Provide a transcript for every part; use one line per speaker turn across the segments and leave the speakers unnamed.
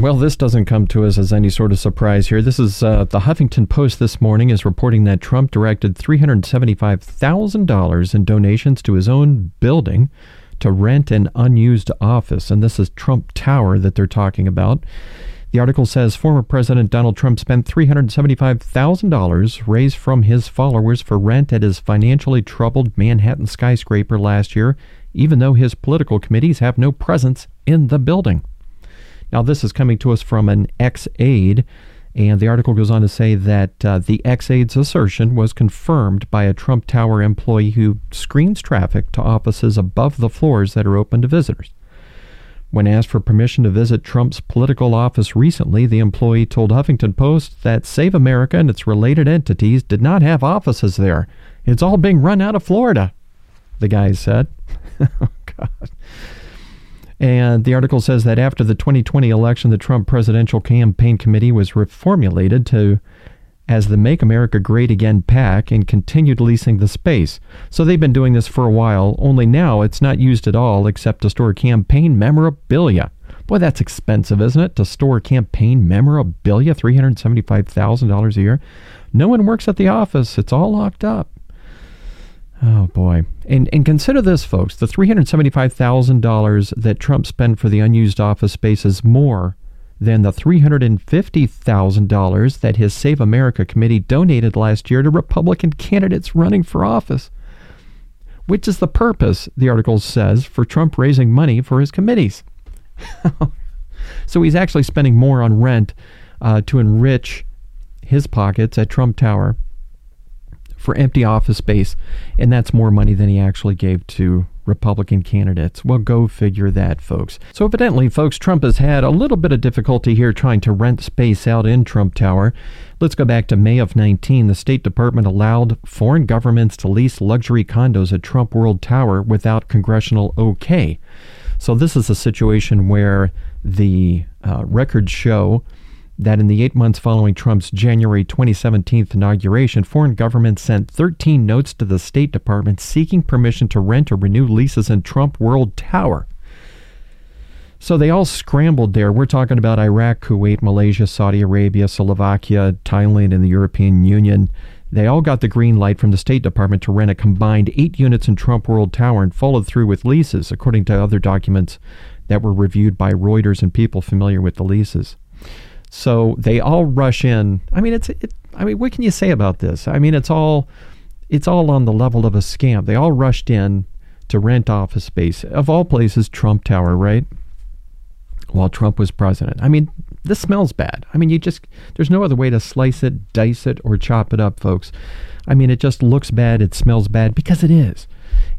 Well, this doesn't come to us as any sort of surprise here. This is uh, the Huffington Post this morning is reporting that Trump directed $375,000 in donations to his own building to rent an unused office. And this is Trump Tower that they're talking about. The article says former President Donald Trump spent $375,000 raised from his followers for rent at his financially troubled Manhattan skyscraper last year, even though his political committees have no presence in the building. Now, this is coming to us from an ex aide, and the article goes on to say that uh, the ex aide's assertion was confirmed by a Trump Tower employee who screens traffic to offices above the floors that are open to visitors. When asked for permission to visit Trump's political office recently, the employee told Huffington Post that Save America and its related entities did not have offices there. It's all being run out of Florida, the guy said. oh, God. And the article says that after the 2020 election, the Trump Presidential Campaign Committee was reformulated to as the Make America Great Again PAC and continued leasing the space. So they've been doing this for a while, only now it's not used at all except to store campaign memorabilia. Boy, that's expensive, isn't it? To store campaign memorabilia, $375,000 a year. No one works at the office, it's all locked up. Oh boy. And and consider this folks, the $375,000 that Trump spent for the unused office space is more than the $350,000 that his Save America committee donated last year to Republican candidates running for office. Which is the purpose, the article says, for Trump raising money for his committees. so he's actually spending more on rent uh, to enrich his pockets at Trump Tower for empty office space, and that's more money than he actually gave to Republican candidates. Well, go figure that, folks. So, evidently, folks, Trump has had a little bit of difficulty here trying to rent space out in Trump Tower. Let's go back to May of 19. The State Department allowed foreign governments to lease luxury condos at Trump World Tower without congressional okay. So, this is a situation where the uh, records show that in the eight months following Trump's January 2017 inauguration, foreign governments sent 13 notes to the State Department seeking permission to rent or renew leases in Trump World Tower. So they all scrambled there. We're talking about Iraq, Kuwait, Malaysia, Saudi Arabia, Slovakia, Thailand, and the European Union. They all got the green light from the State Department to rent a combined eight units in Trump World Tower and followed through with leases, according to other documents that were reviewed by Reuters and people familiar with the leases. So they all rush in. I mean, it's. It, I mean, what can you say about this? I mean, it's all. It's all on the level of a scam. They all rushed in to rent office space of all places, Trump Tower, right? While Trump was president. I mean, this smells bad. I mean, you just there's no other way to slice it, dice it, or chop it up, folks. I mean, it just looks bad. It smells bad because it is.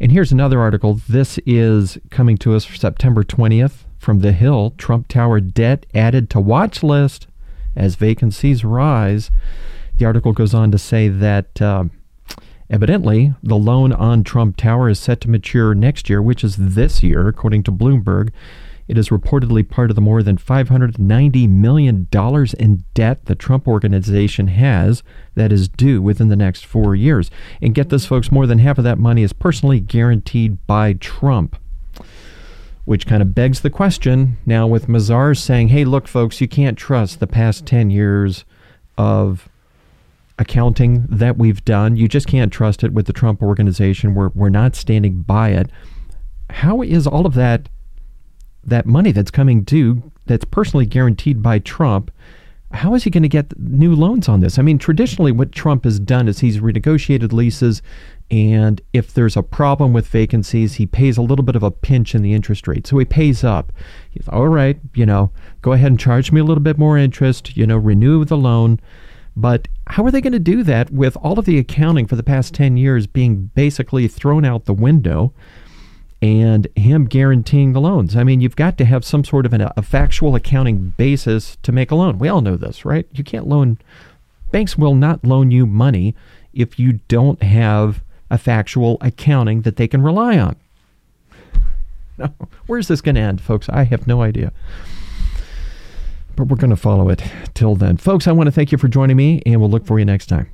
And here's another article. This is coming to us for September 20th from The Hill. Trump Tower debt added to watch list as vacancies rise. The article goes on to say that uh, evidently the loan on Trump Tower is set to mature next year, which is this year, according to Bloomberg. It is reportedly part of the more than $590 million in debt the Trump organization has that is due within the next four years. And get this, folks, more than half of that money is personally guaranteed by Trump which kind of begs the question now with Mazar saying, hey, look, folks, you can't trust the past 10 years of accounting that we've done. You just can't trust it with the Trump organization. We're, we're not standing by it. How is all of that that money that's coming due that's personally guaranteed by Trump? How is he going to get new loans on this? I mean, traditionally, what Trump has done is he's renegotiated leases and if there's a problem with vacancies, he pays a little bit of a pinch in the interest rate. So he pays up. He's all right, you know, go ahead and charge me a little bit more interest, you know, renew the loan. But how are they going to do that with all of the accounting for the past 10 years being basically thrown out the window and him guaranteeing the loans? I mean, you've got to have some sort of an, a factual accounting basis to make a loan. We all know this, right? You can't loan, banks will not loan you money if you don't have a factual accounting that they can rely on. Now, where's this going to end, folks? I have no idea. But we're going to follow it till then. Folks, I want to thank you for joining me, and we'll look for you next time.